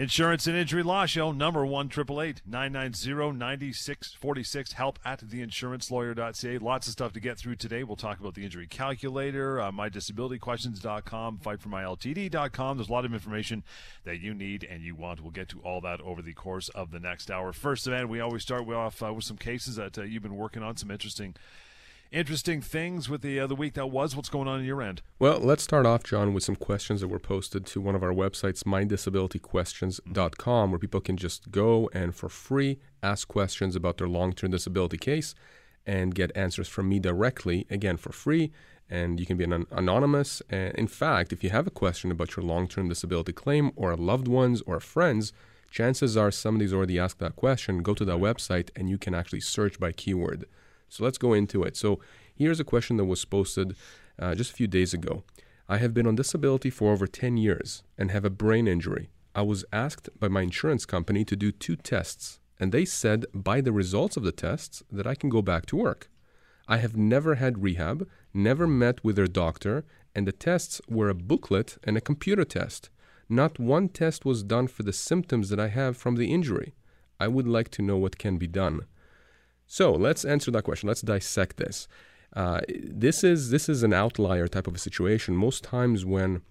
Insurance and Injury Law Show, number one, 888 990 9646. Help at theinsurancelawyer.ca. Lots of stuff to get through today. We'll talk about the injury calculator, uh, mydisabilityquestions.com, fightformyltd.com. There's a lot of information that you need and you want. We'll get to all that over the course of the next hour. First event, we always start off uh, with some cases that uh, you've been working on, some interesting interesting things with the uh, week that was. What's going on in your end? Well, let's start off, John, with some questions that were posted to one of our websites, mydisabilityquestions.com, where people can just go and for free ask questions about their long-term disability case and get answers from me directly, again for free. And you can be an anonymous. And in fact, if you have a question about your long-term disability claim or a loved one's or a friend's, chances are somebody's already asked that question. Go to that website and you can actually search by keyword. So let's go into it. So here's a question that was posted uh, just a few days ago. I have been on disability for over 10 years and have a brain injury. I was asked by my insurance company to do two tests, and they said by the results of the tests that I can go back to work. I have never had rehab, never met with their doctor, and the tests were a booklet and a computer test. Not one test was done for the symptoms that I have from the injury. I would like to know what can be done. So let's answer that question. Let's dissect this. Uh, this is this is an outlier type of a situation. Most times when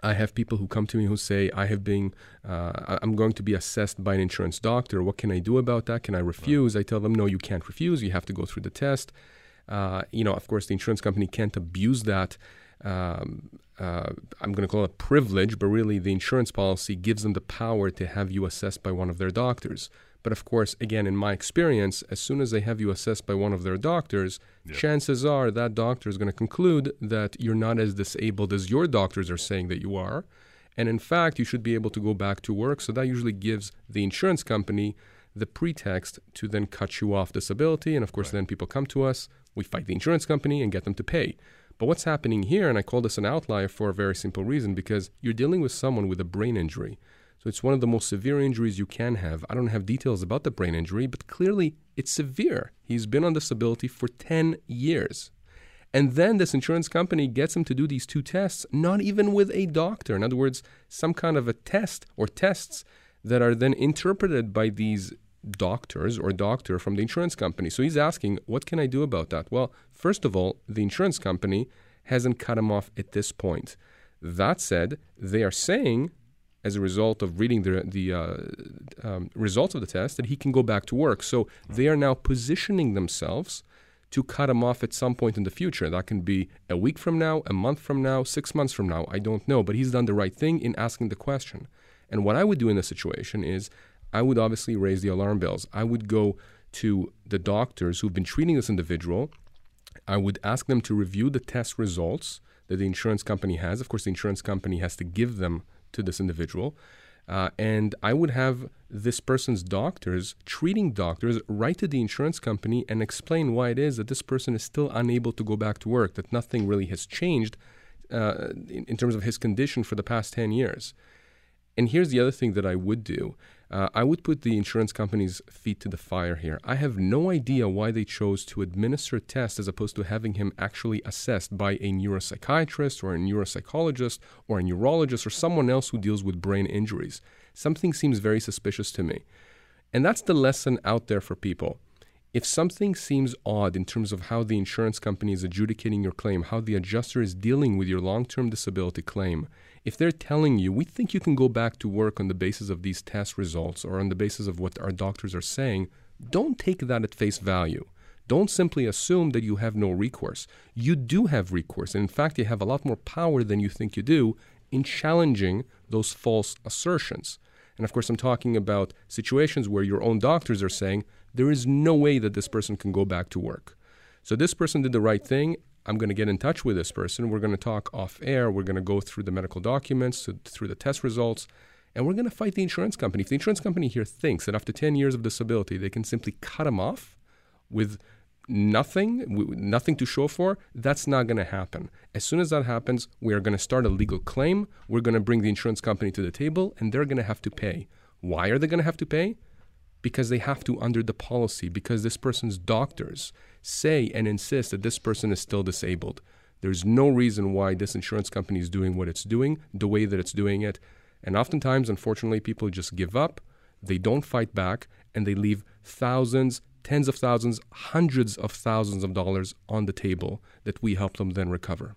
I have people who come to me who say, "I have been, uh, I'm going to be assessed by an insurance doctor. What can I do about that? Can I refuse?" Right. I tell them, "No, you can't refuse. You have to go through the test." Uh, you know, of course, the insurance company can't abuse that. Um, uh, I'm going to call it privilege, but really, the insurance policy gives them the power to have you assessed by one of their doctors. But of course, again, in my experience, as soon as they have you assessed by one of their doctors, yep. chances are that doctor is going to conclude that you're not as disabled as your doctors are saying that you are. And in fact, you should be able to go back to work. So that usually gives the insurance company the pretext to then cut you off disability. And of course, right. then people come to us, we fight the insurance company and get them to pay. But what's happening here, and I call this an outlier for a very simple reason, because you're dealing with someone with a brain injury. So it's one of the most severe injuries you can have. I don't have details about the brain injury, but clearly it's severe. He's been on disability for 10 years. And then this insurance company gets him to do these two tests, not even with a doctor. In other words, some kind of a test or tests that are then interpreted by these doctors or doctor from the insurance company. So he's asking, what can I do about that? Well, first of all, the insurance company hasn't cut him off at this point. That said, they are saying as a result of reading the, the uh, um, results of the test that he can go back to work. So they are now positioning themselves to cut him off at some point in the future. That can be a week from now, a month from now, six months from now. I don't know. But he's done the right thing in asking the question. And what I would do in this situation is I would obviously raise the alarm bells. I would go to the doctors who've been treating this individual. I would ask them to review the test results that the insurance company has. Of course, the insurance company has to give them to this individual. Uh, and I would have this person's doctors, treating doctors, write to the insurance company and explain why it is that this person is still unable to go back to work, that nothing really has changed uh, in, in terms of his condition for the past 10 years. And here's the other thing that I would do uh, I would put the insurance company's feet to the fire here. I have no idea why they chose to administer tests as opposed to having him actually assessed by a neuropsychiatrist or a neuropsychologist or a neurologist or someone else who deals with brain injuries. Something seems very suspicious to me. And that's the lesson out there for people. If something seems odd in terms of how the insurance company is adjudicating your claim, how the adjuster is dealing with your long term disability claim, if they're telling you, we think you can go back to work on the basis of these test results or on the basis of what our doctors are saying, don't take that at face value. Don't simply assume that you have no recourse. You do have recourse. And in fact, you have a lot more power than you think you do in challenging those false assertions. And of course, I'm talking about situations where your own doctors are saying there is no way that this person can go back to work. So this person did the right thing, I'm going to get in touch with this person. We're going to talk off air. We're going to go through the medical documents, through the test results, and we're going to fight the insurance company. If the insurance company here thinks that after 10 years of disability, they can simply cut him off with nothing, nothing to show for, that's not going to happen. As soon as that happens, we are going to start a legal claim. We're going to bring the insurance company to the table, and they're going to have to pay. Why are they going to have to pay? Because they have to under the policy, because this person's doctors say and insist that this person is still disabled. There's no reason why this insurance company is doing what it's doing, the way that it's doing it. And oftentimes, unfortunately, people just give up, they don't fight back, and they leave thousands, tens of thousands, hundreds of thousands of dollars on the table that we help them then recover.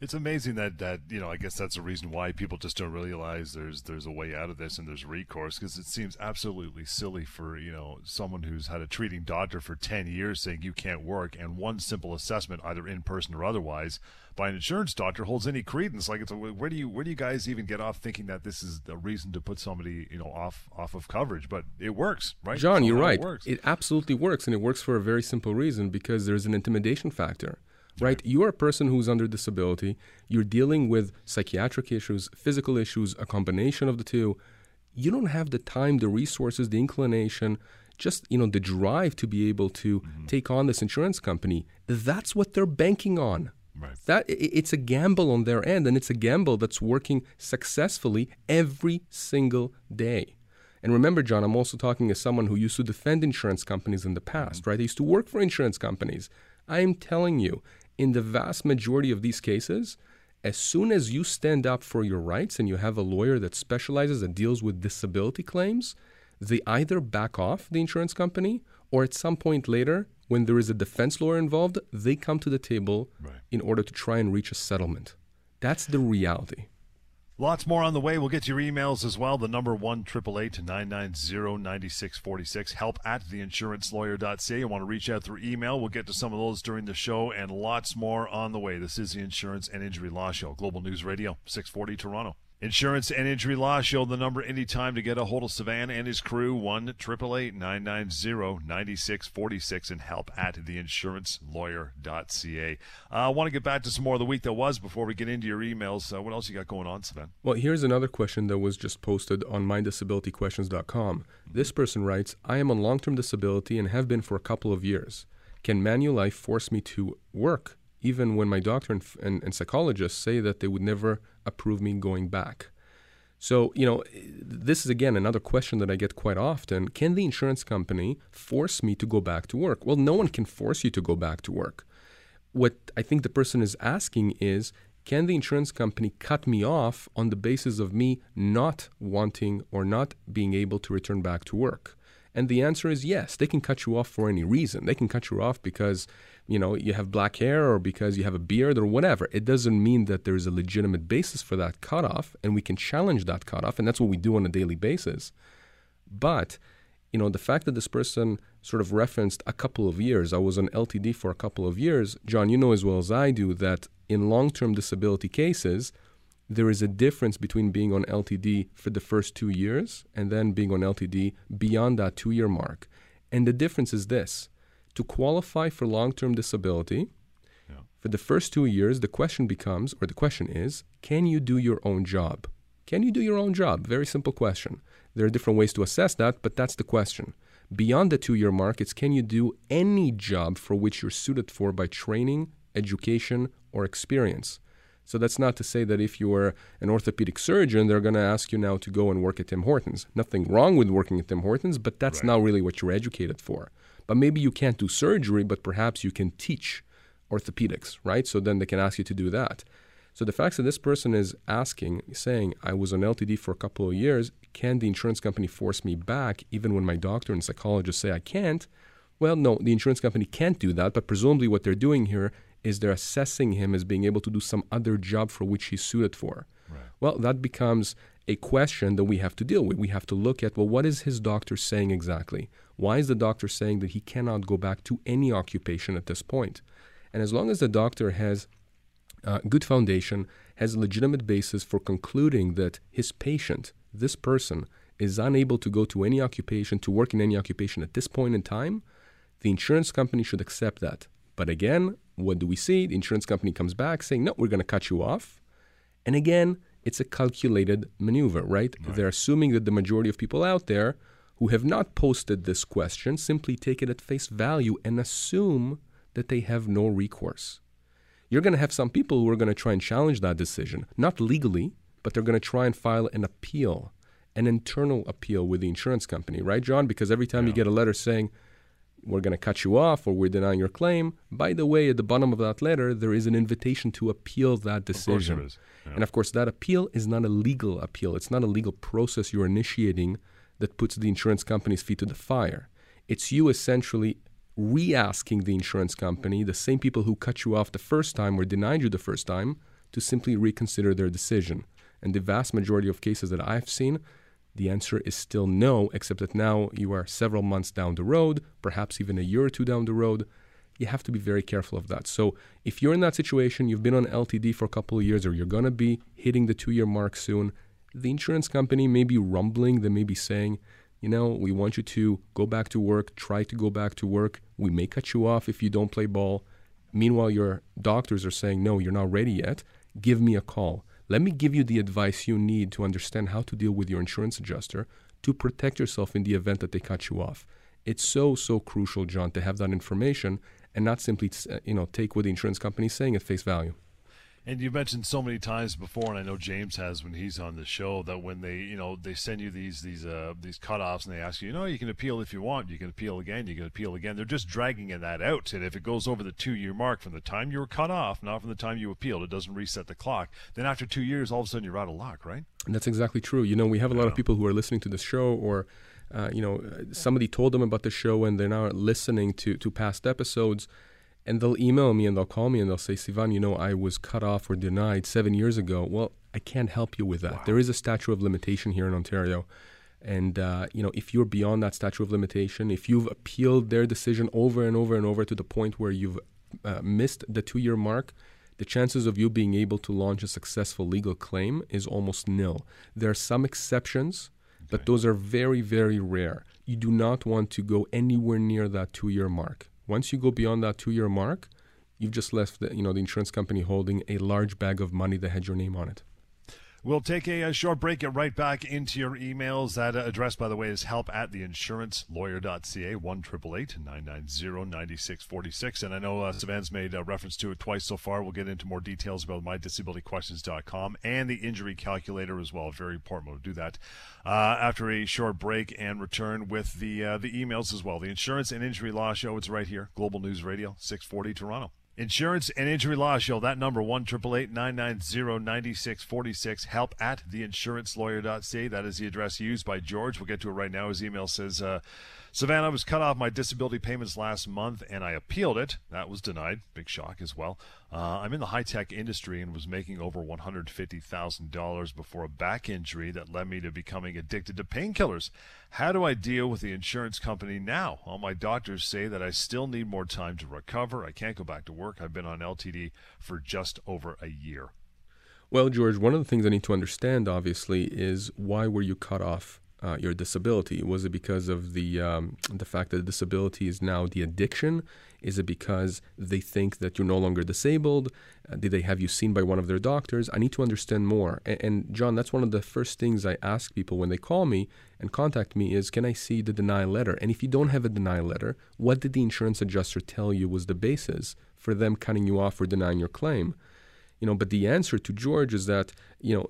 It's amazing that that you know. I guess that's the reason why people just don't realize there's there's a way out of this and there's recourse because it seems absolutely silly for you know someone who's had a treating doctor for ten years saying you can't work and one simple assessment either in person or otherwise by an insurance doctor holds any credence. Like it's a, where do you where do you guys even get off thinking that this is a reason to put somebody you know off off of coverage? But it works, right? John, you're right. It, it absolutely works, and it works for a very simple reason because there's an intimidation factor right? You're a person who's under disability. You're dealing with psychiatric issues, physical issues, a combination of the two. You don't have the time, the resources, the inclination, just you know the drive to be able to mm-hmm. take on this insurance company. That's what they're banking on. Right. That it's a gamble on their end, and it's a gamble that's working successfully every single day. And remember, John, I'm also talking as someone who used to defend insurance companies in the past, mm-hmm. right? I used to work for insurance companies. I am telling you, in the vast majority of these cases, as soon as you stand up for your rights and you have a lawyer that specializes and deals with disability claims, they either back off the insurance company or at some point later, when there is a defense lawyer involved, they come to the table right. in order to try and reach a settlement. That's the reality. Lots more on the way. We'll get your emails as well. The number one triple eight nine nine zero ninety six forty six. Help at theinsurancelawyer.ca. You want to reach out through email. We'll get to some of those during the show and lots more on the way. This is the Insurance and Injury Law Show, Global News Radio, six forty Toronto. Insurance and Injury Law Show, the number anytime to get a hold of Sivan and his crew, 1 990 9646 and help at theinsurancelawyer.ca. Uh, I want to get back to some more of the week that was before we get into your emails. Uh, what else you got going on, Sivan? Well, here's another question that was just posted on mydisabilityquestions.com. This person writes I am on long term disability and have been for a couple of years. Can Manulife force me to work even when my doctor and, and, and psychologists say that they would never approve me going back. So, you know, this is again another question that I get quite often. Can the insurance company force me to go back to work? Well, no one can force you to go back to work. What I think the person is asking is can the insurance company cut me off on the basis of me not wanting or not being able to return back to work? And the answer is yes. They can cut you off for any reason. They can cut you off because you know you have black hair or because you have a beard or whatever. It doesn't mean that there's a legitimate basis for that cutoff and we can challenge that cutoff and that's what we do on a daily basis. But you know the fact that this person sort of referenced a couple of years i was on ltd for a couple of years john you know as well as i do that in long-term disability cases there is a difference between being on ltd for the first two years and then being on ltd beyond that two year mark. And the difference is this to qualify for long term disability, yeah. for the first two years, the question becomes, or the question is, can you do your own job? Can you do your own job? Very simple question. There are different ways to assess that, but that's the question. Beyond the two year mark, it's can you do any job for which you're suited for by training, education, or experience? So that's not to say that if you are an orthopedic surgeon, they're going to ask you now to go and work at Tim Hortons. Nothing wrong with working at Tim Hortons, but that's right. not really what you're educated for. But maybe you can't do surgery, but perhaps you can teach orthopedics, right? So then they can ask you to do that. So the fact that this person is asking, saying, I was on LTD for a couple of years, can the insurance company force me back even when my doctor and psychologist say I can't? Well, no, the insurance company can't do that, but presumably what they're doing here is they're assessing him as being able to do some other job for which he's suited for. Right. Well, that becomes a question that we have to deal with. We have to look at, well, what is his doctor saying exactly? Why is the doctor saying that he cannot go back to any occupation at this point? And as long as the doctor has uh, good foundation, has a legitimate basis for concluding that his patient, this person, is unable to go to any occupation, to work in any occupation at this point in time, the insurance company should accept that. But again, what do we see? The insurance company comes back saying, no, we're going to cut you off. And again, it's a calculated maneuver, right? right? They're assuming that the majority of people out there who have not posted this question simply take it at face value and assume that they have no recourse. You're going to have some people who are going to try and challenge that decision, not legally, but they're going to try and file an appeal, an internal appeal with the insurance company, right, John? Because every time yeah. you get a letter saying, we're going to cut you off or we're denying your claim. By the way, at the bottom of that letter, there is an invitation to appeal that decision. Of yeah. And of course, that appeal is not a legal appeal. It's not a legal process you're initiating that puts the insurance company's feet to the fire. It's you essentially re asking the insurance company, the same people who cut you off the first time or denied you the first time, to simply reconsider their decision. And the vast majority of cases that I've seen, the answer is still no, except that now you are several months down the road, perhaps even a year or two down the road. You have to be very careful of that. So, if you're in that situation, you've been on LTD for a couple of years, or you're going to be hitting the two year mark soon, the insurance company may be rumbling, they may be saying, you know, we want you to go back to work, try to go back to work. We may cut you off if you don't play ball. Meanwhile, your doctors are saying, no, you're not ready yet. Give me a call. Let me give you the advice you need to understand how to deal with your insurance adjuster to protect yourself in the event that they cut you off. It's so so crucial, John, to have that information and not simply you know take what the insurance company is saying at face value. And you mentioned so many times before, and I know James has when he's on the show that when they, you know, they send you these these uh, these cutoffs and they ask you, you know, you can appeal if you want, you can appeal again, you can appeal again. They're just dragging that out, and if it goes over the two year mark from the time you were cut off, not from the time you appealed, it doesn't reset the clock. Then after two years, all of a sudden you're out of luck, right? And that's exactly true. You know, we have a lot of people who are listening to the show or. Uh, you know, somebody told them about the show and they're now listening to, to past episodes and they'll email me and they'll call me and they'll say, Sivan, you know, I was cut off or denied seven years ago. Well, I can't help you with that. Wow. There is a statute of limitation here in Ontario. And, uh, you know, if you're beyond that statute of limitation, if you've appealed their decision over and over and over to the point where you've uh, missed the two year mark, the chances of you being able to launch a successful legal claim is almost nil. There are some exceptions, okay. but those are very, very rare. You do not want to go anywhere near that two year mark. Once you go beyond that two year mark, you've just left the, you know the insurance company holding a large bag of money that had your name on it. We'll take a, a, short break, get right back into your emails. That uh, address, by the way, is help at theinsurancelawyer.ca, 1 990 9646. And I know uh, Sivan's made a reference to it twice so far. We'll get into more details about mydisabilityquestions.com and the injury calculator as well. Very important. We'll do that uh, after a short break and return with the, uh, the emails as well. The Insurance and Injury Law Show, it's right here, Global News Radio, 640 Toronto. Insurance and Injury Law Show. That number, 1 9646 Help at theinsurancelawyer.ca. That is the address used by George. We'll get to it right now. His email says, uh, Savannah was cut off my disability payments last month and I appealed it. That was denied. Big shock as well. Uh, I'm in the high tech industry and was making over $150,000 before a back injury that led me to becoming addicted to painkillers. How do I deal with the insurance company now? All my doctors say that I still need more time to recover. I can't go back to work. I've been on LTD for just over a year. Well, George, one of the things I need to understand, obviously, is why were you cut off uh, your disability? Was it because of the um, the fact that disability is now the addiction? Is it because they think that you're no longer disabled? Uh, did they have you seen by one of their doctors? I need to understand more. And, and, John, that's one of the first things I ask people when they call me and contact me is, can I see the denial letter? And if you don't have a denial letter, what did the insurance adjuster tell you was the basis for them cutting you off or denying your claim? You know but the answer to george is that you know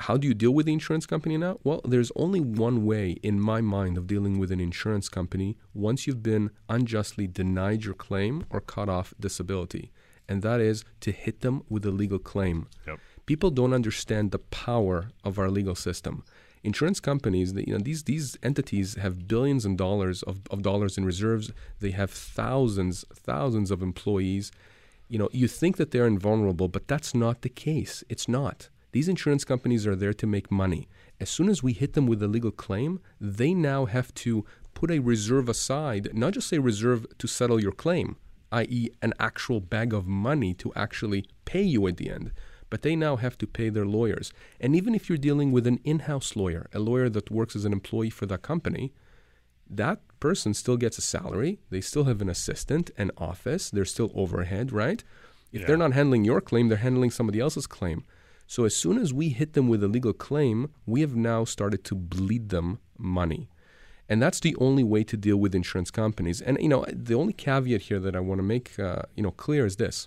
how do you deal with the insurance company now? Well there's only one way in my mind of dealing with an insurance company once you've been unjustly denied your claim or cut off disability and that is to hit them with a legal claim. Yep. people don't understand the power of our legal system. Insurance companies you know these these entities have billions and dollars of, of dollars in reserves. They have thousands thousands of employees you know, you think that they're invulnerable, but that's not the case. It's not. These insurance companies are there to make money. As soon as we hit them with a legal claim, they now have to put a reserve aside, not just a reserve to settle your claim, i.e., an actual bag of money to actually pay you at the end, but they now have to pay their lawyers. And even if you're dealing with an in house lawyer, a lawyer that works as an employee for that company, that person still gets a salary. They still have an assistant, an office. There's still overhead, right? If yeah. they're not handling your claim, they're handling somebody else's claim. So as soon as we hit them with a legal claim, we have now started to bleed them money. And that's the only way to deal with insurance companies. And you know, the only caveat here that I want to make uh, you know clear is this: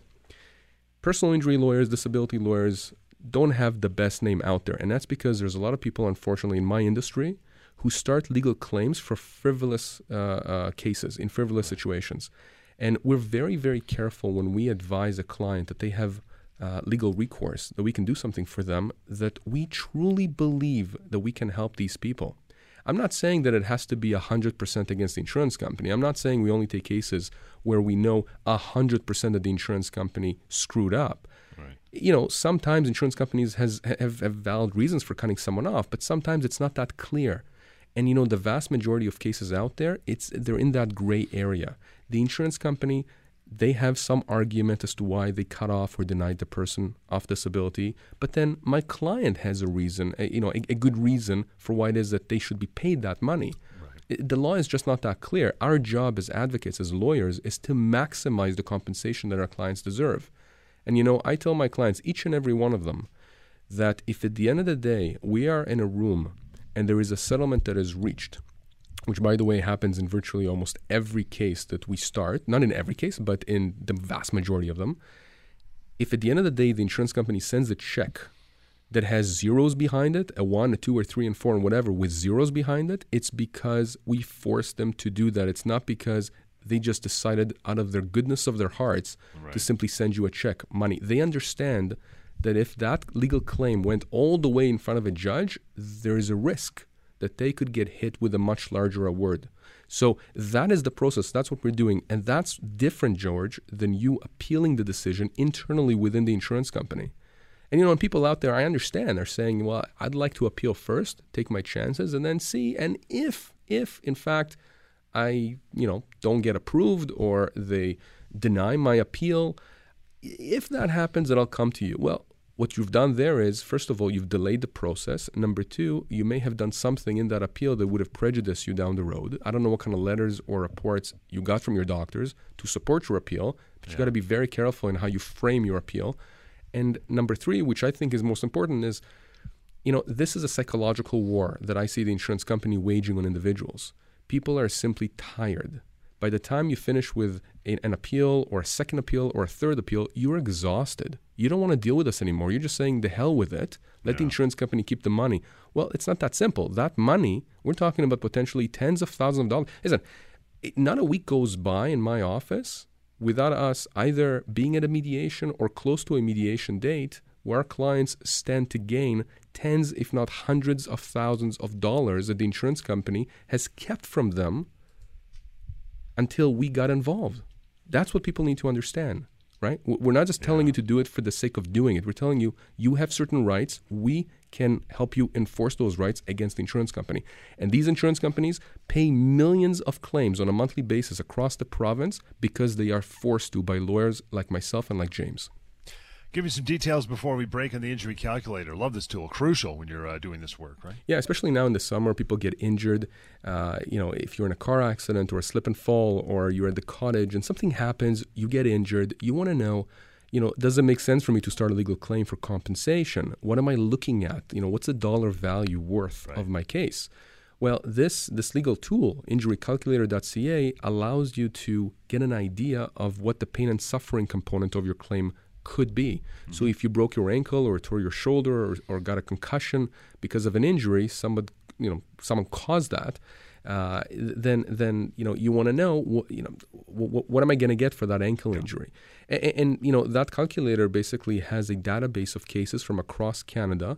personal injury lawyers, disability lawyers don't have the best name out there, and that's because there's a lot of people, unfortunately, in my industry who start legal claims for frivolous uh, uh, cases, in frivolous situations. And we're very, very careful when we advise a client that they have uh, legal recourse, that we can do something for them, that we truly believe that we can help these people. I'm not saying that it has to be 100% against the insurance company. I'm not saying we only take cases where we know 100% that the insurance company screwed up. Right. You know, sometimes insurance companies has, have, have valid reasons for cutting someone off, but sometimes it's not that clear. And you know, the vast majority of cases out there, it's they're in that gray area. The insurance company they have some argument as to why they cut off or denied the person off disability, but then my client has a reason, a, you know, a, a, good reason for why it is that they should be paid that money. Right. the law is just not that clear. Our job as advocates, as lawyers, is to maximize the compensation that our clients deserve. And you know, I tell my clients, each and every one of them, that if at the end of the day we are in a room and there is a settlement that is reached, which by the way happens in virtually almost every case that we start, not in every case, but in the vast majority of them. If at the end of the day the insurance company sends a check that has zeros behind it, a one, a two, or three, and four, and whatever, with zeros behind it, it's because we forced them to do that. It's not because they just decided out of their goodness of their hearts right. to simply send you a check, money. They understand that if that legal claim went all the way in front of a judge, there is a risk that they could get hit with a much larger award. So that is the process. That's what we're doing. And that's different, George, than you appealing the decision internally within the insurance company. And you know, and people out there, I understand, are saying, well, I'd like to appeal first, take my chances, and then see. And if, if in fact, I, you know, don't get approved or they deny my appeal, if that happens, then I'll come to you. Well, what you've done there is, first of all, you've delayed the process. Number two, you may have done something in that appeal that would have prejudiced you down the road. I don't know what kind of letters or reports you got from your doctors to support your appeal, but yeah. you got to be very careful in how you frame your appeal. And number three, which I think is most important, is you know, this is a psychological war that I see the insurance company waging on individuals. People are simply tired. By the time you finish with an appeal or a second appeal or a third appeal, you're exhausted. You don't want to deal with us anymore. You're just saying the hell with it. Let yeah. the insurance company keep the money. Well, it's not that simple. That money, we're talking about potentially tens of thousands of dollars. Listen, not a week goes by in my office without us either being at a mediation or close to a mediation date where our clients stand to gain tens, if not hundreds of thousands of dollars that the insurance company has kept from them until we got involved. That's what people need to understand, right? We're not just telling yeah. you to do it for the sake of doing it. We're telling you you have certain rights. We can help you enforce those rights against the insurance company. And these insurance companies pay millions of claims on a monthly basis across the province because they are forced to by lawyers like myself and like James. Give me some details before we break on the injury calculator. Love this tool. Crucial when you're uh, doing this work, right? Yeah, especially now in the summer, people get injured. Uh, you know, if you're in a car accident or a slip and fall, or you're at the cottage and something happens, you get injured. You want to know, you know, does it make sense for me to start a legal claim for compensation? What am I looking at? You know, what's the dollar value worth right. of my case? Well, this this legal tool, injurycalculator.ca, allows you to get an idea of what the pain and suffering component of your claim could be. Mm-hmm. So if you broke your ankle or tore your shoulder or, or got a concussion because of an injury, somebody you know someone caused that. Uh, then then you know you want to know what, you know what, what am I going to get for that ankle yeah. injury, and, and, you know that calculator basically has a database of cases from across Canada,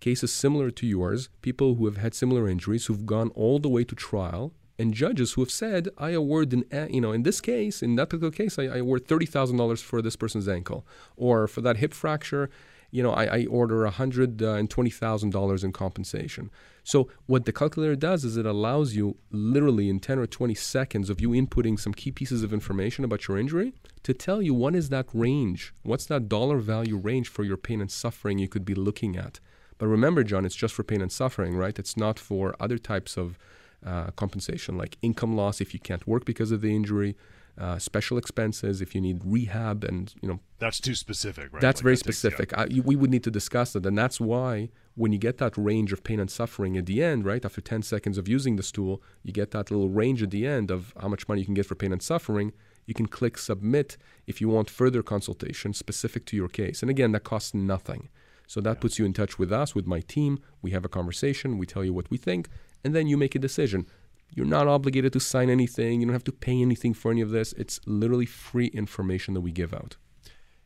cases similar to yours, people who have had similar injuries who've gone all the way to trial and judges who have said, I award, in, uh, you know, in this case, in that particular case, I, I award $30,000 for this person's ankle. Or for that hip fracture, you know, I, I order $120,000 uh, in compensation. So what the calculator does is it allows you literally in 10 or 20 seconds of you inputting some key pieces of information about your injury to tell you what is that range, what's that dollar value range for your pain and suffering you could be looking at. But remember, John, it's just for pain and suffering, right? It's not for other types of uh, compensation like income loss if you can't work because of the injury, uh, special expenses if you need rehab, and you know that's too specific, right? That's like very that specific. Takes, yeah. I, we would need to discuss that, and that's why when you get that range of pain and suffering at the end, right after 10 seconds of using the stool, you get that little range at the end of how much money you can get for pain and suffering. You can click submit if you want further consultation specific to your case, and again, that costs nothing. So that yeah. puts you in touch with us, with my team. We have a conversation. We tell you what we think, and then you make a decision. You're not obligated to sign anything. You don't have to pay anything for any of this. It's literally free information that we give out.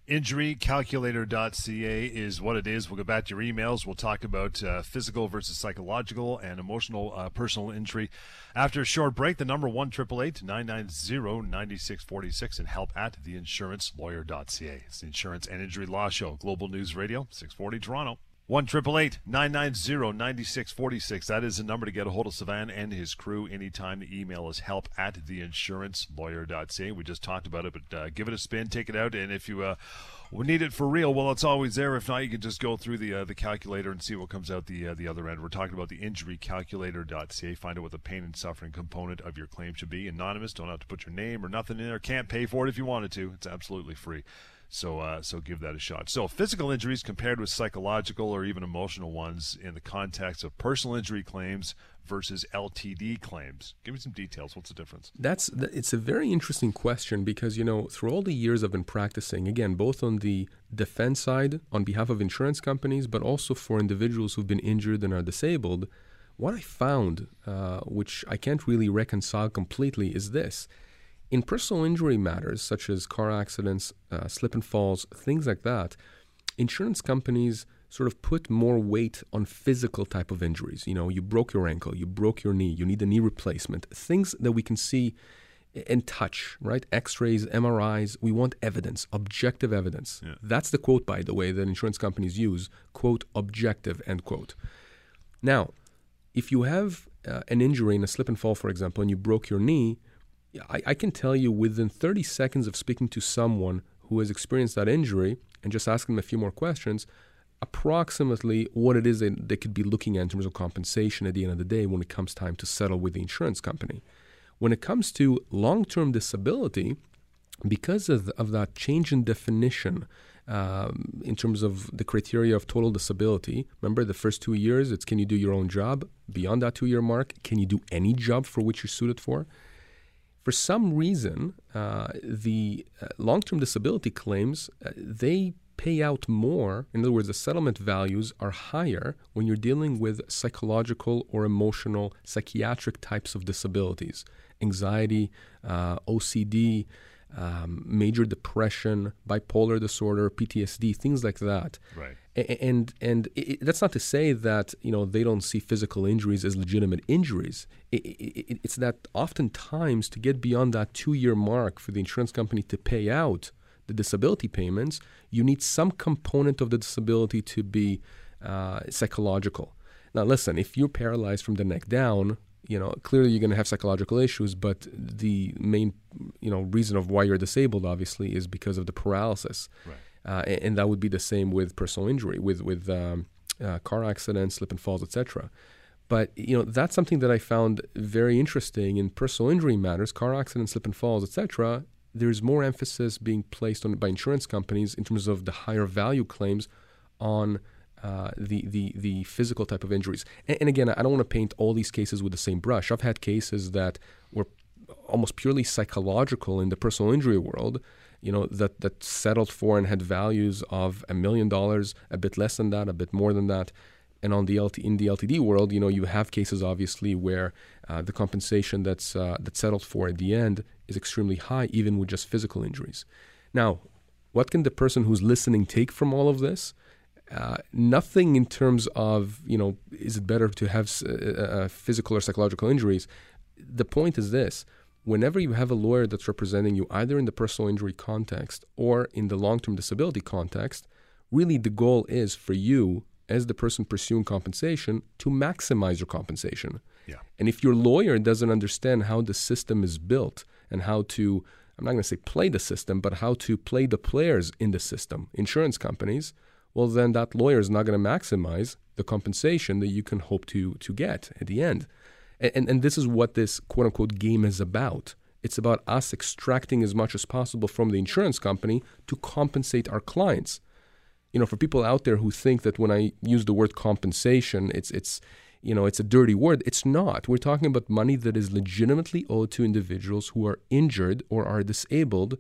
Injurycalculator.ca is what it is. We'll go back to your emails. We'll talk about uh, physical versus psychological and emotional uh, personal injury. After a short break, the number one triple eight nine nine zero ninety six forty six and help at theinsurancelawyer.ca. It's the Insurance and Injury Law Show, Global News Radio, six forty Toronto. One triple eight nine nine zero ninety six forty six. That is the number to get a hold of Sivan and his crew anytime. The email is help at theinsurancelawyer.ca. We just talked about it, but uh, give it a spin, take it out, and if you uh, need it for real, well, it's always there. If not, you can just go through the uh, the calculator and see what comes out the uh, the other end. We're talking about the injurycalculator.ca. Find out what the pain and suffering component of your claim should be. Anonymous. Don't have to put your name or nothing in there. Can't pay for it if you wanted to. It's absolutely free. So, uh, so give that a shot. So, physical injuries compared with psychological or even emotional ones in the context of personal injury claims versus LTD claims. Give me some details. What's the difference? That's it's a very interesting question because you know through all the years I've been practicing, again, both on the defense side on behalf of insurance companies, but also for individuals who've been injured and are disabled. What I found, uh, which I can't really reconcile completely, is this in personal injury matters, such as car accidents, uh, slip and falls, things like that, insurance companies sort of put more weight on physical type of injuries. You know, you broke your ankle, you broke your knee, you need a knee replacement, things that we can see and touch, right? X rays, MRIs, we want evidence, objective evidence. Yeah. That's the quote, by the way, that insurance companies use quote, objective, end quote. Now, if you have uh, an injury in a slip and fall, for example, and you broke your knee, I, I can tell you within 30 seconds of speaking to someone who has experienced that injury and just asking them a few more questions, approximately what it is that they could be looking at in terms of compensation at the end of the day when it comes time to settle with the insurance company. When it comes to long term disability, because of, of that change in definition um, in terms of the criteria of total disability, remember the first two years, it's can you do your own job? Beyond that two year mark, can you do any job for which you're suited for? For some reason, uh, the uh, long-term disability claims uh, they pay out more. In other words, the settlement values are higher when you're dealing with psychological or emotional, psychiatric types of disabilities, anxiety, uh, OCD, um, major depression, bipolar disorder, PTSD, things like that. Right. And and it, that's not to say that you know they don't see physical injuries as legitimate injuries. It, it, it's that oftentimes to get beyond that two-year mark for the insurance company to pay out the disability payments, you need some component of the disability to be uh, psychological. Now, listen, if you're paralyzed from the neck down, you know, clearly you're going to have psychological issues, but the main, you know, reason of why you're disabled, obviously, is because of the paralysis. Right. Uh, and, and, that would be the same with personal injury, with with um, uh, car accidents, slip and falls, etc. But you know, that's something that I found very interesting in personal injury matters, car accidents, slip and falls, etc. There's more emphasis being placed on by insurance companies in terms of the higher value claims on uh, the, the, the physical type of injuries. And, and again, I don't want to paint all these cases with the same brush. I've had cases that were almost purely psychological in the personal injury world, you know, that, that settled for and had values of a million dollars, a bit less than that, a bit more than that. And on the LT, in the LTD world, you know, you have cases obviously where uh, the compensation that's uh, that's settled for at the end is extremely high, even with just physical injuries. Now, what can the person who's listening take from all of this? Uh, nothing in terms of you know is it better to have uh, uh, physical or psychological injuries the point is this whenever you have a lawyer that's representing you either in the personal injury context or in the long-term disability context really the goal is for you as the person pursuing compensation to maximize your compensation yeah. and if your lawyer doesn't understand how the system is built and how to i'm not going to say play the system but how to play the players in the system insurance companies well, then that lawyer is not going to maximize the compensation that you can hope to, to get at the end. And, and, this is what this quote unquote game is about. It's about us extracting as much as possible from the insurance company to compensate our clients. You know, for people out there who think that when I use the word compensation, it's it's you know, it's a dirty word. It's not. We're talking about money that is legitimately owed to individuals who are injured or are disabled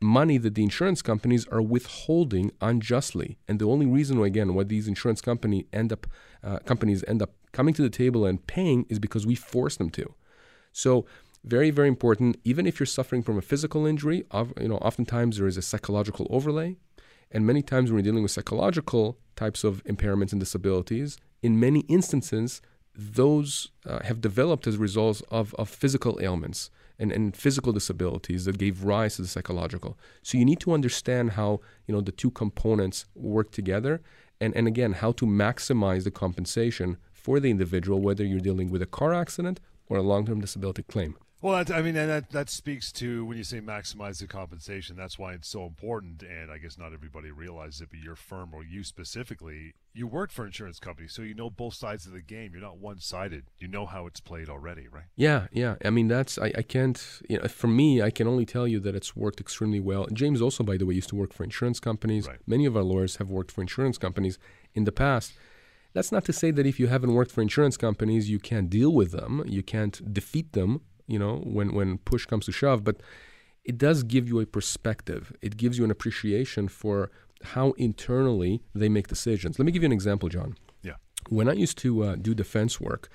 money that the insurance companies are withholding unjustly. And the only reason, again, why these insurance company end up uh, companies end up coming to the table and paying is because we force them to. So very very important even if you're suffering from a physical injury you know oftentimes there is a psychological overlay and many times when we're dealing with psychological types of impairments and disabilities in many instances those uh, have developed as a result of, of physical ailments and, and physical disabilities that gave rise to the psychological. So you need to understand how you know the two components work together, and, and again how to maximize the compensation for the individual, whether you're dealing with a car accident or a long-term disability claim. Well, I mean, that that speaks to when you say maximize the compensation. That's why it's so important, and I guess not everybody realizes it. But your firm or you specifically, you work for insurance companies, so you know both sides of the game. You're not one-sided. You know how it's played already, right? Yeah, yeah. I mean, that's I, I can't. You know, for me, I can only tell you that it's worked extremely well. James also, by the way, used to work for insurance companies. Right. Many of our lawyers have worked for insurance companies in the past. That's not to say that if you haven't worked for insurance companies, you can't deal with them, you can't defeat them you know, when, when push comes to shove. But it does give you a perspective. It gives you an appreciation for how internally they make decisions. Let me give you an example, John. Yeah. When I used to uh, do defense work,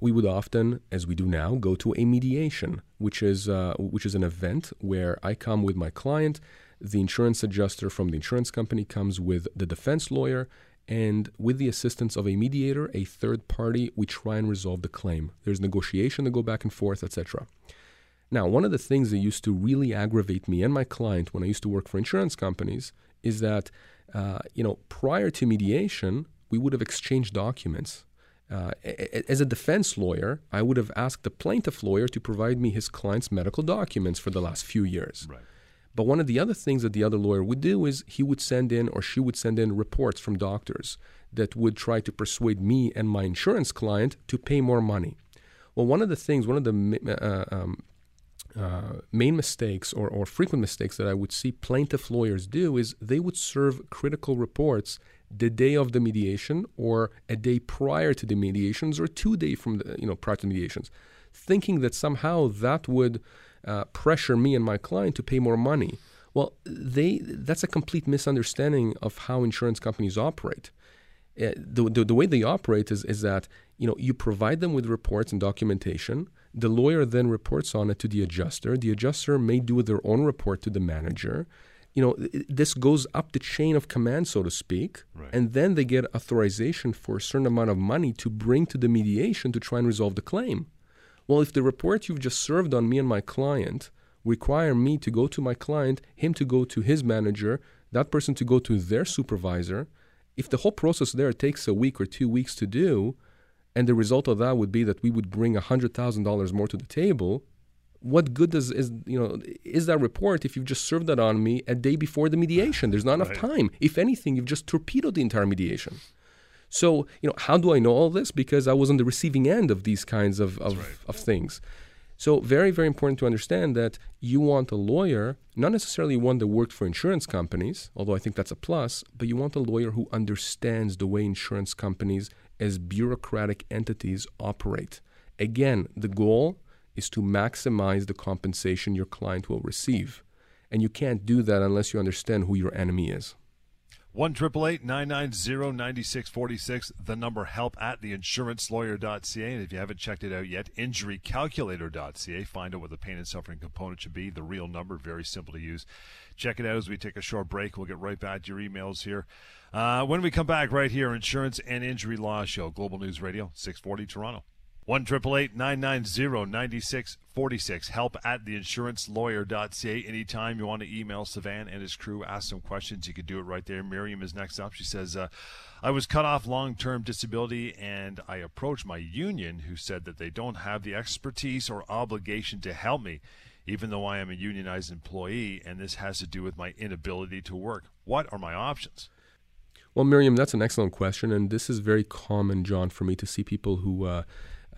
we would often, as we do now, go to a mediation, which is uh, which is an event where I come with my client, the insurance adjuster from the insurance company comes with the defense lawyer, and with the assistance of a mediator, a third party, we try and resolve the claim. There's negotiation to go back and forth, etc. Now, one of the things that used to really aggravate me and my client when I used to work for insurance companies is that, uh, you know, prior to mediation, we would have exchanged documents. Uh, as a defense lawyer, I would have asked the plaintiff lawyer to provide me his client's medical documents for the last few years. Right. But one of the other things that the other lawyer would do is he would send in or she would send in reports from doctors that would try to persuade me and my insurance client to pay more money. Well, one of the things, one of the uh, um, uh, main mistakes or, or frequent mistakes that I would see plaintiff lawyers do is they would serve critical reports the day of the mediation or a day prior to the mediations or two days from the you know prior to mediations, thinking that somehow that would uh, pressure me and my client to pay more money. Well, they that's a complete misunderstanding of how insurance companies operate. Uh, the, the, the way they operate is, is that you know you provide them with reports and documentation. The lawyer then reports on it to the adjuster. The adjuster may do their own report to the manager. You know this goes up the chain of command, so to speak, right. and then they get authorization for a certain amount of money to bring to the mediation to try and resolve the claim. Well, if the report you've just served on me and my client require me to go to my client, him to go to his manager, that person to go to their supervisor, if the whole process there takes a week or two weeks to do, and the result of that would be that we would bring $100,000 more to the table, what good does is you know is that report if you've just served that on me a day before the mediation? There's not enough Right. time. If anything, you've just torpedoed the entire mediation. So, you know, how do I know all this? Because I was on the receiving end of these kinds of, of, right. of things. So, very, very important to understand that you want a lawyer, not necessarily one that worked for insurance companies, although I think that's a plus, but you want a lawyer who understands the way insurance companies as bureaucratic entities operate. Again, the goal is to maximize the compensation your client will receive. And you can't do that unless you understand who your enemy is. One triple eight nine nine zero ninety six forty six. The number help at theinsurancelawyer.ca. And if you haven't checked it out yet, injurycalculator.ca. Find out what the pain and suffering component should be. The real number, very simple to use. Check it out as we take a short break. We'll get right back to your emails here. Uh, when we come back, right here, Insurance and Injury Law Show, Global News Radio, six forty Toronto. One triple eight nine nine zero ninety six forty six. Help at theinsurancelawyer.ca. Anytime you want to email Sivan and his crew, ask some questions, you can do it right there. Miriam is next up. She says, uh, "I was cut off long term disability, and I approached my union, who said that they don't have the expertise or obligation to help me." Even though I am a unionized employee, and this has to do with my inability to work, what are my options? Well, Miriam, that's an excellent question, and this is very common, John, for me to see people who uh,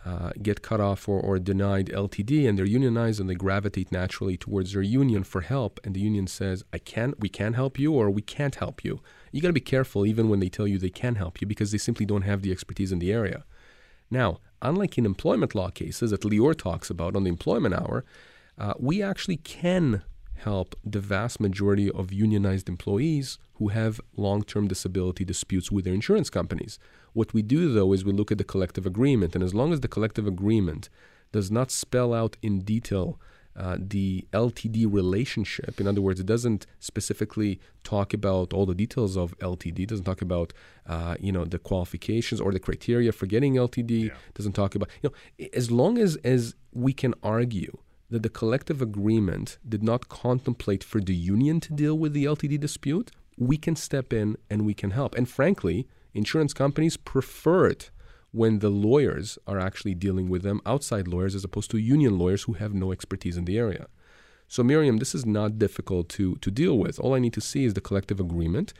uh, get cut off or, or denied LTD, and they're unionized, and they gravitate naturally towards their union for help, and the union says, "I can't, we can't help you, or we can't help you." You got to be careful, even when they tell you they can help you, because they simply don't have the expertise in the area. Now, unlike in employment law cases that Lior talks about on the employment hour, uh, we actually can help the vast majority of unionized employees who have long term disability disputes with their insurance companies. What we do, though, is we look at the collective agreement, and as long as the collective agreement does not spell out in detail uh, the LTD relationship. In other words, it doesn't specifically talk about all the details of LTD. It doesn't talk about uh, you know the qualifications or the criteria for getting LTD. Yeah. Doesn't talk about you know as long as as we can argue that the collective agreement did not contemplate for the union to deal with the LTD dispute, we can step in and we can help. And frankly, insurance companies prefer it when the lawyers are actually dealing with them, outside lawyers, as opposed to union lawyers who have no expertise in the area. So, Miriam, this is not difficult to, to deal with. All I need to see is the collective agreement.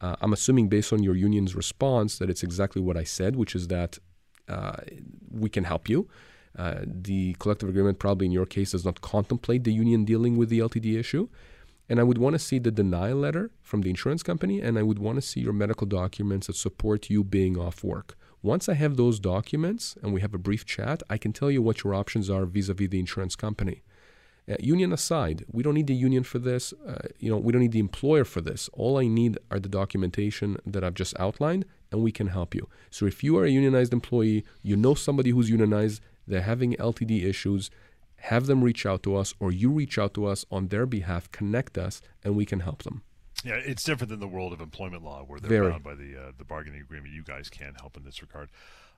Uh, I'm assuming, based on your union's response, that it's exactly what I said, which is that uh, we can help you. Uh, the collective agreement, probably in your case, does not contemplate the union dealing with the LTD issue. And I would want to see the denial letter from the insurance company, and I would want to see your medical documents that support you being off work. Once I have those documents and we have a brief chat, I can tell you what your options are vis-a-vis the insurance company. Uh, union aside, we don't need the union for this. Uh, you know, we don't need the employer for this. All I need are the documentation that I've just outlined, and we can help you. So if you are a unionized employee, you know somebody who's unionized, they're having LTD issues, have them reach out to us, or you reach out to us on their behalf, connect us, and we can help them. Yeah, it's different than the world of employment law, where they're Very. bound by the uh, the bargaining agreement. You guys can help in this regard.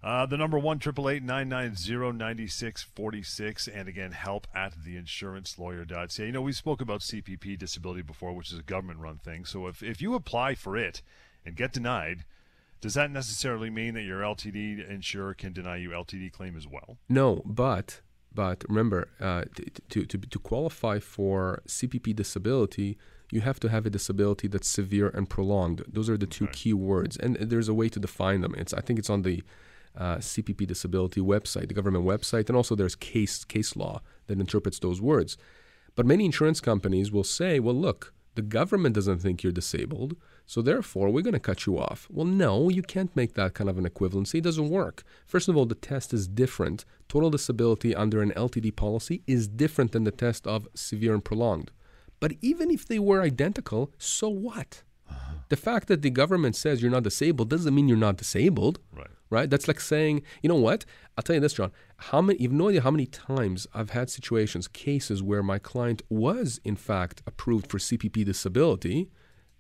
Uh, the number one triple eight nine nine zero ninety six forty six, and again, help at theinsurancelawyer.ca. You know, we spoke about CPP disability before, which is a government run thing. So if if you apply for it and get denied, does that necessarily mean that your LTD insurer can deny you LTD claim as well? No, but but remember, uh, to, to to qualify for CPP disability you have to have a disability that's severe and prolonged. Those are the two key words, and there's a way to define them. It's I think it's on the uh, CPP disability website, the government website, and also there's case case law that interprets those words. But many insurance companies will say, "Well, look, the government doesn't think you're disabled, so therefore we're going to cut you off." Well, no, you can't make that kind of an equivalency. It doesn't work. First of all, the test is different. Total disability under an LTD policy is different than the test of severe and prolonged. But even if they were identical, so what? Uh-huh. The fact that the government says you're not disabled doesn't mean you're not disabled. Right. Right? That's like saying, you know what? I'll tell you this, John. How many you've no idea how many times I've had situations, cases where my client was in fact approved for CPP disability,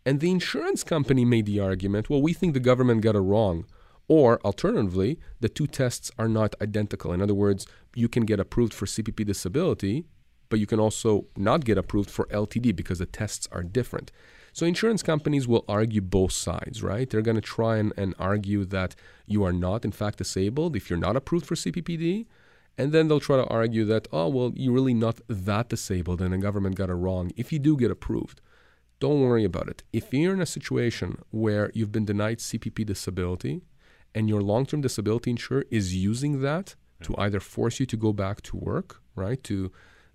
and the insurance company made the argument, well, we think the government got it wrong. Or alternatively, the two tests are not identical. In other words, you can get approved for CPP disability but you can also not get approved for LTD because the tests are different. So insurance companies will argue both sides, right? They're going to try and, and argue that you are not, in fact, disabled if you're not approved for CPPD. And then they'll try to argue that, oh, well, you're really not that disabled and the government got it wrong if you do get approved. Don't worry about it. If you're in a situation where you've been denied CPP disability and your long term disability insurer is using that to either force you to go back to work, right, to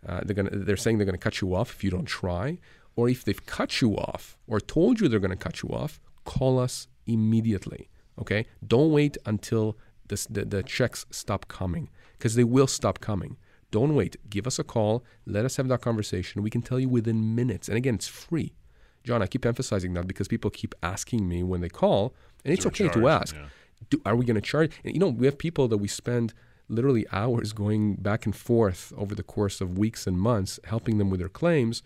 uh, they're gonna they're saying they're gonna cut you off if you don't try, or if they've cut you off or told you they're gonna cut you off, call us immediately. Okay, don't wait until this, the the checks stop coming because they will stop coming. Don't wait. Give us a call. Let us have that conversation. We can tell you within minutes. And again, it's free. John, I keep emphasizing that because people keep asking me when they call, and it's okay charge, to ask. Yeah. Do, are we going to charge? And, you know, we have people that we spend literally hours going back and forth over the course of weeks and months, helping them with their claims.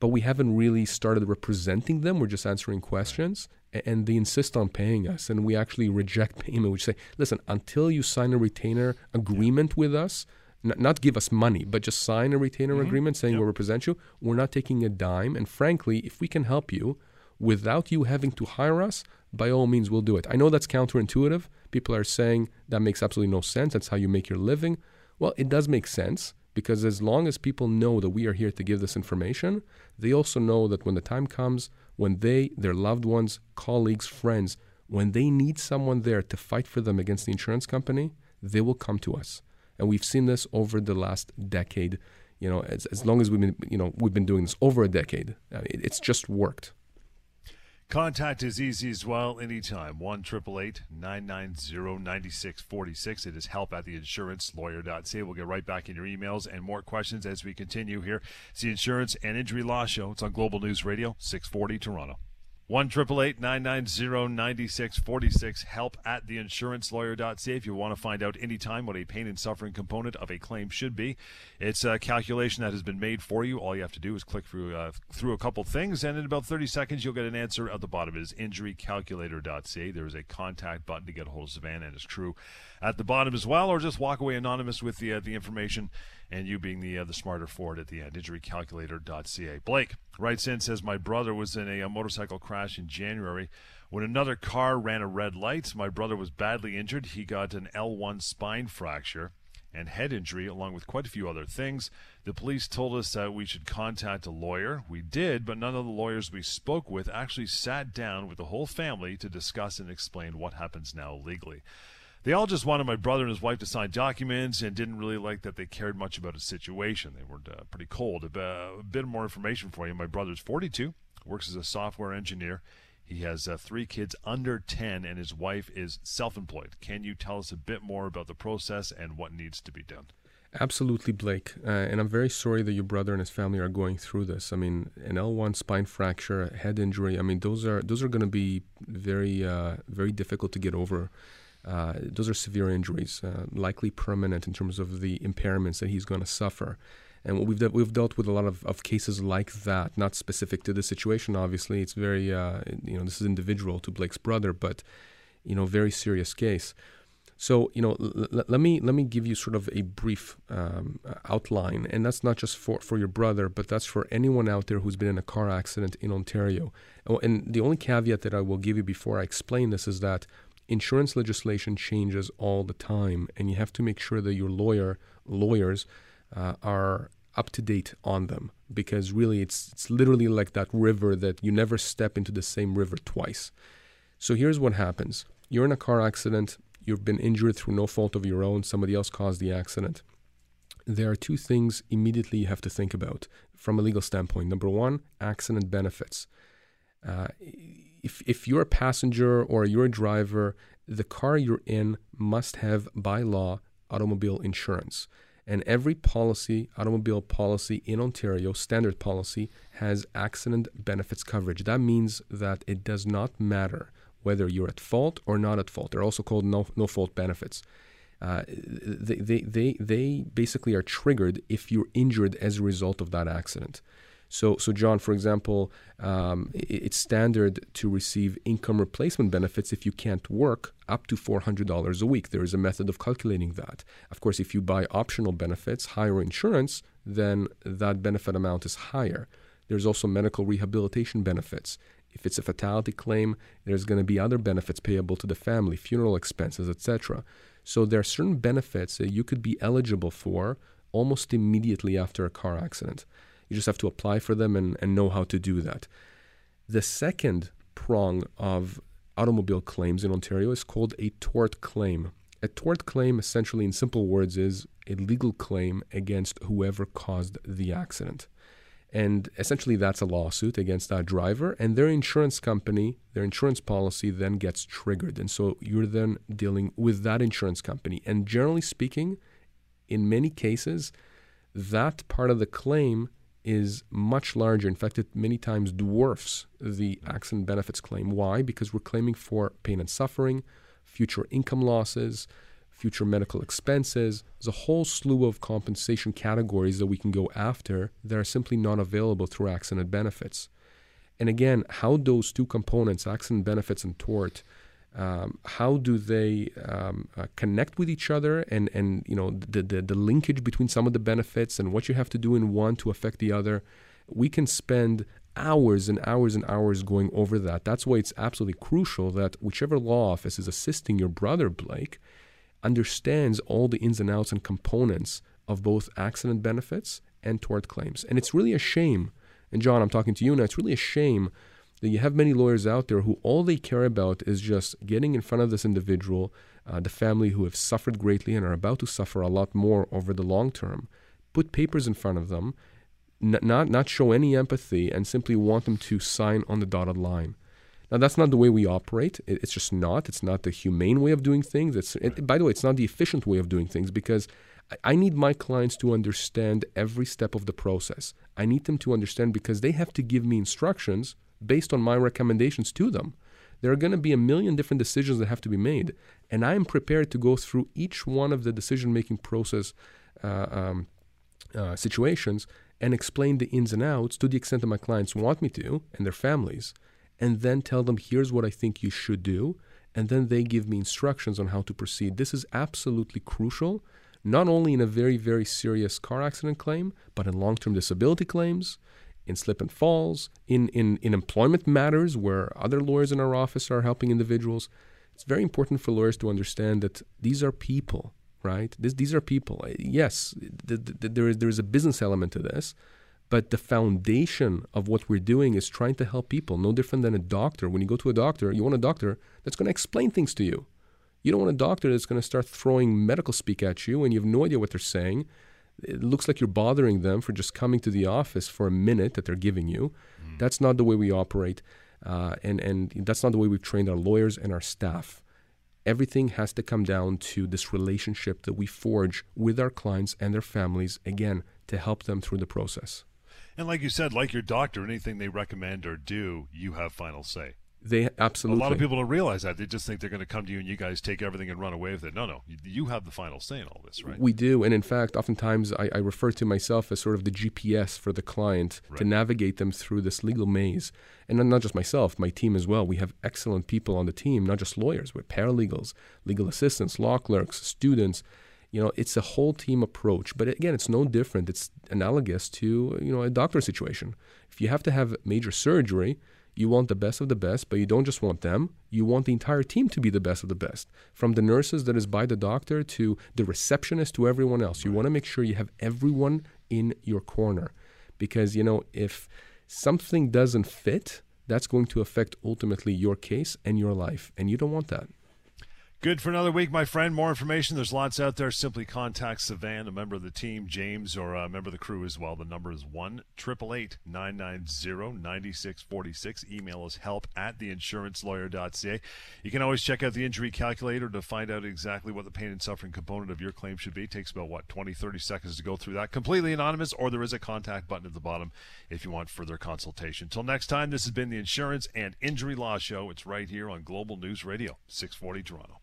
But we haven't really started representing them. We're just answering questions, and they insist on paying us. And we actually reject payment. We say, listen, until you sign a retainer agreement with us, not give us money, but just sign a retainer mm-hmm. agreement saying yep. we'll represent you. We're not taking a dime. And frankly, if we can help you without you having to hire us, by all means, we'll do it. I know that's counterintuitive. People are saying that makes absolutely no sense. That's how you make your living. Well, it does make sense because as long as people know that we are here to give this information, they also know that when the time comes, when they, their loved ones, colleagues, friends, when they need someone there to fight for them against the insurance company, they will come to us. And we've seen this over the last decade. You know, as, as long as we've been, you know, we've been doing this over a decade. I mean, it's just worked. Contact is easy as well anytime. 1 990 9646. It is help at the insurance lawyer.ca. We'll get right back in your emails and more questions as we continue here. It's the Insurance and Injury Law Show. It's on Global News Radio, 640 Toronto. 1 9646 help at theinsurancelawyer.ca if you want to find out anytime what a pain and suffering component of a claim should be. It's a calculation that has been made for you. All you have to do is click through uh, through a couple things, and in about 30 seconds, you'll get an answer at the bottom. Is injurycalculator.ca. There is a contact button to get a hold of Sivan and his crew at the bottom as well, or just walk away anonymous with the, uh, the information and you being the uh, the smarter for it at the end. Injurycalculator.ca. Blake writes in says my brother was in a, a motorcycle crash in January when another car ran a red light. My brother was badly injured. He got an L1 spine fracture and head injury, along with quite a few other things. The police told us that we should contact a lawyer. We did, but none of the lawyers we spoke with actually sat down with the whole family to discuss and explain what happens now legally. They all just wanted my brother and his wife to sign documents and didn't really like that they cared much about his situation. They were uh, pretty cold. A, bit more information for you. My brother's 42, works as a software engineer. He has uh, three kids under 10, and his wife is self employed. Can you tell us a bit more about the process and what needs to be done? Absolutely, Blake. Uh, and I'm very sorry that your brother and his family are going through this. I mean, an L1 spine fracture, head injury. I mean, those are those are going to be very uh, very difficult to get over. Uh, those are severe injuries, uh, likely permanent in terms of the impairments that he's going to suffer. And we've de- we've dealt with a lot of, of cases like that, not specific to this situation. Obviously, it's very uh, you know this is individual to Blake's brother, but you know very serious case. So you know, l- l- let me let me give you sort of a brief um, outline, and that's not just for, for your brother, but that's for anyone out there who's been in a car accident in Ontario. Oh, and the only caveat that I will give you before I explain this is that insurance legislation changes all the time, and you have to make sure that your lawyer lawyers uh, are up to date on them because really it's it's literally like that river that you never step into the same river twice. So here's what happens. You're in a car accident, you've been injured through no fault of your own, somebody else caused the accident. There are two things immediately you have to think about from a legal standpoint. Number one, accident benefits. Uh, if, if you're a passenger or you're a driver, the car you're in must have by law automobile insurance. And every policy, automobile policy in Ontario, standard policy, has accident benefits coverage. That means that it does not matter whether you're at fault or not at fault. They're also called no, no fault benefits. Uh, they, they, they, they basically are triggered if you're injured as a result of that accident. So, so John, for example, um, it's standard to receive income replacement benefits if you can't work up to $400 a week. There is a method of calculating that. Of course, if you buy optional benefits, higher insurance, then that benefit amount is higher. There's also medical rehabilitation benefits. If it's a fatality claim, there's going to be other benefits payable to the family, funeral expenses, etc. So there are certain benefits that you could be eligible for almost immediately after a car accident. You just have to apply for them and, and know how to do that. The second prong of automobile claims in Ontario is called a tort claim. A tort claim, essentially, in simple words, is a legal claim against whoever caused the accident. And essentially, that's a lawsuit against that driver, and their insurance company, their insurance policy then gets triggered. And so you're then dealing with that insurance company. And generally speaking, in many cases, that part of the claim is much larger. In fact, it many times dwarfs the accident benefits claim. Why? Because we're claiming for pain and suffering, future income losses, future medical expenses. There's a whole slew of compensation categories that we can go after that are simply not available through accident benefits. And again, how those two components, accident benefits and tort, um, how do they um, uh, connect with each other and, and you know the, the, the linkage between some of the benefits and what you have to do in one to affect the other we can spend hours and hours and hours going over that. That's why it's absolutely crucial that whichever law office is assisting your brother blake understands all the ins and outs and components of both accident benefits and tort claims. And it's really a shame and john i'm talking to you now it's really a shame that you have many lawyers out there who all they care about is just getting in front of this individual, uh, the family who have suffered greatly and are about to suffer a lot more over the long term, put papers in front of them, n- not not show any empathy, and simply want them to sign on the dotted line. Now, that's not the way we operate. It's just not. It's not the humane way of doing things. It's, it, by the way, it's not the efficient way of doing things because I need my clients to understand every step of the process. I need them to understand because they have to give me instructions based on my recommendations to them. There are going to be a million different decisions that have to be made, and I am prepared to go through each one of the decision making process uh, um, uh, situations and explain the ins and outs to the extent that my clients want me to and their families, and then tell them, here's what I think you should do. And then they give me instructions on how to proceed. This is absolutely crucial, not only in a very, very serious car accident claim, but in long term disability claims, in slip and falls, in, in, in employment matters where other lawyers in our office are helping individuals. It's very important for lawyers to understand that these are people right? This, these are people. Uh, yes, the, the, there, is, there is a business element to this, but the foundation of what we're doing is trying to help people, no different than a doctor. When you go to a doctor, you want a doctor that's going to explain things to you. You don't want a doctor that's going to start throwing medical speak at you and you have no idea what they're saying. It looks like you're bothering them for just coming to the office for a minute that they're giving you. Mm. That's not the way we operate. Uh, and, and that's not the way we've trained our lawyers and our staff everything has to come down to this relationship that we forge with our clients and their families, again, to help them through the process. And like you said, like your doctor, anything they recommend or do, you have final say. They absolutely. A lot of people don't realize that. They just think they're going to come to you and you guys take everything and run away with it. No, no. You have the final say in all this, right? We do. And in fact, oftentimes I, I refer to myself as sort of the GPS for the client right. to navigate them through this legal maze. And not just myself, my team as well. We have excellent people on the team, not just lawyers, but paralegals, legal assistants, law clerks, students. You know, it's a whole team approach. But again, it's no different. It's analogous to, you know, a doctor situation. If you have to have major surgery, you want the best of the best, but you don't just want them. You want the entire team to be the best of the best. From the nurses that is by the doctor to the receptionist to everyone else. You want to make sure you have everyone in your corner. Because, you know, if something doesn't fit, that's going to affect ultimately your case and your life. And you don't want that. Good for another week, my friend. More information. There's lots out there. Simply contact Sivan, a member of the team, James, or a member of the crew as well. The number is 1 990 9646. Email is help at theinsurancelawyer.ca. You can always check out the injury calculator to find out exactly what the pain and suffering component of your claim should be. It takes about, what, 20, 30 seconds to go through that. Completely anonymous, or there is a contact button at the bottom if you want further consultation. Until next time, this has been the Insurance and Injury Law Show. It's right here on Global News Radio, 640 Toronto.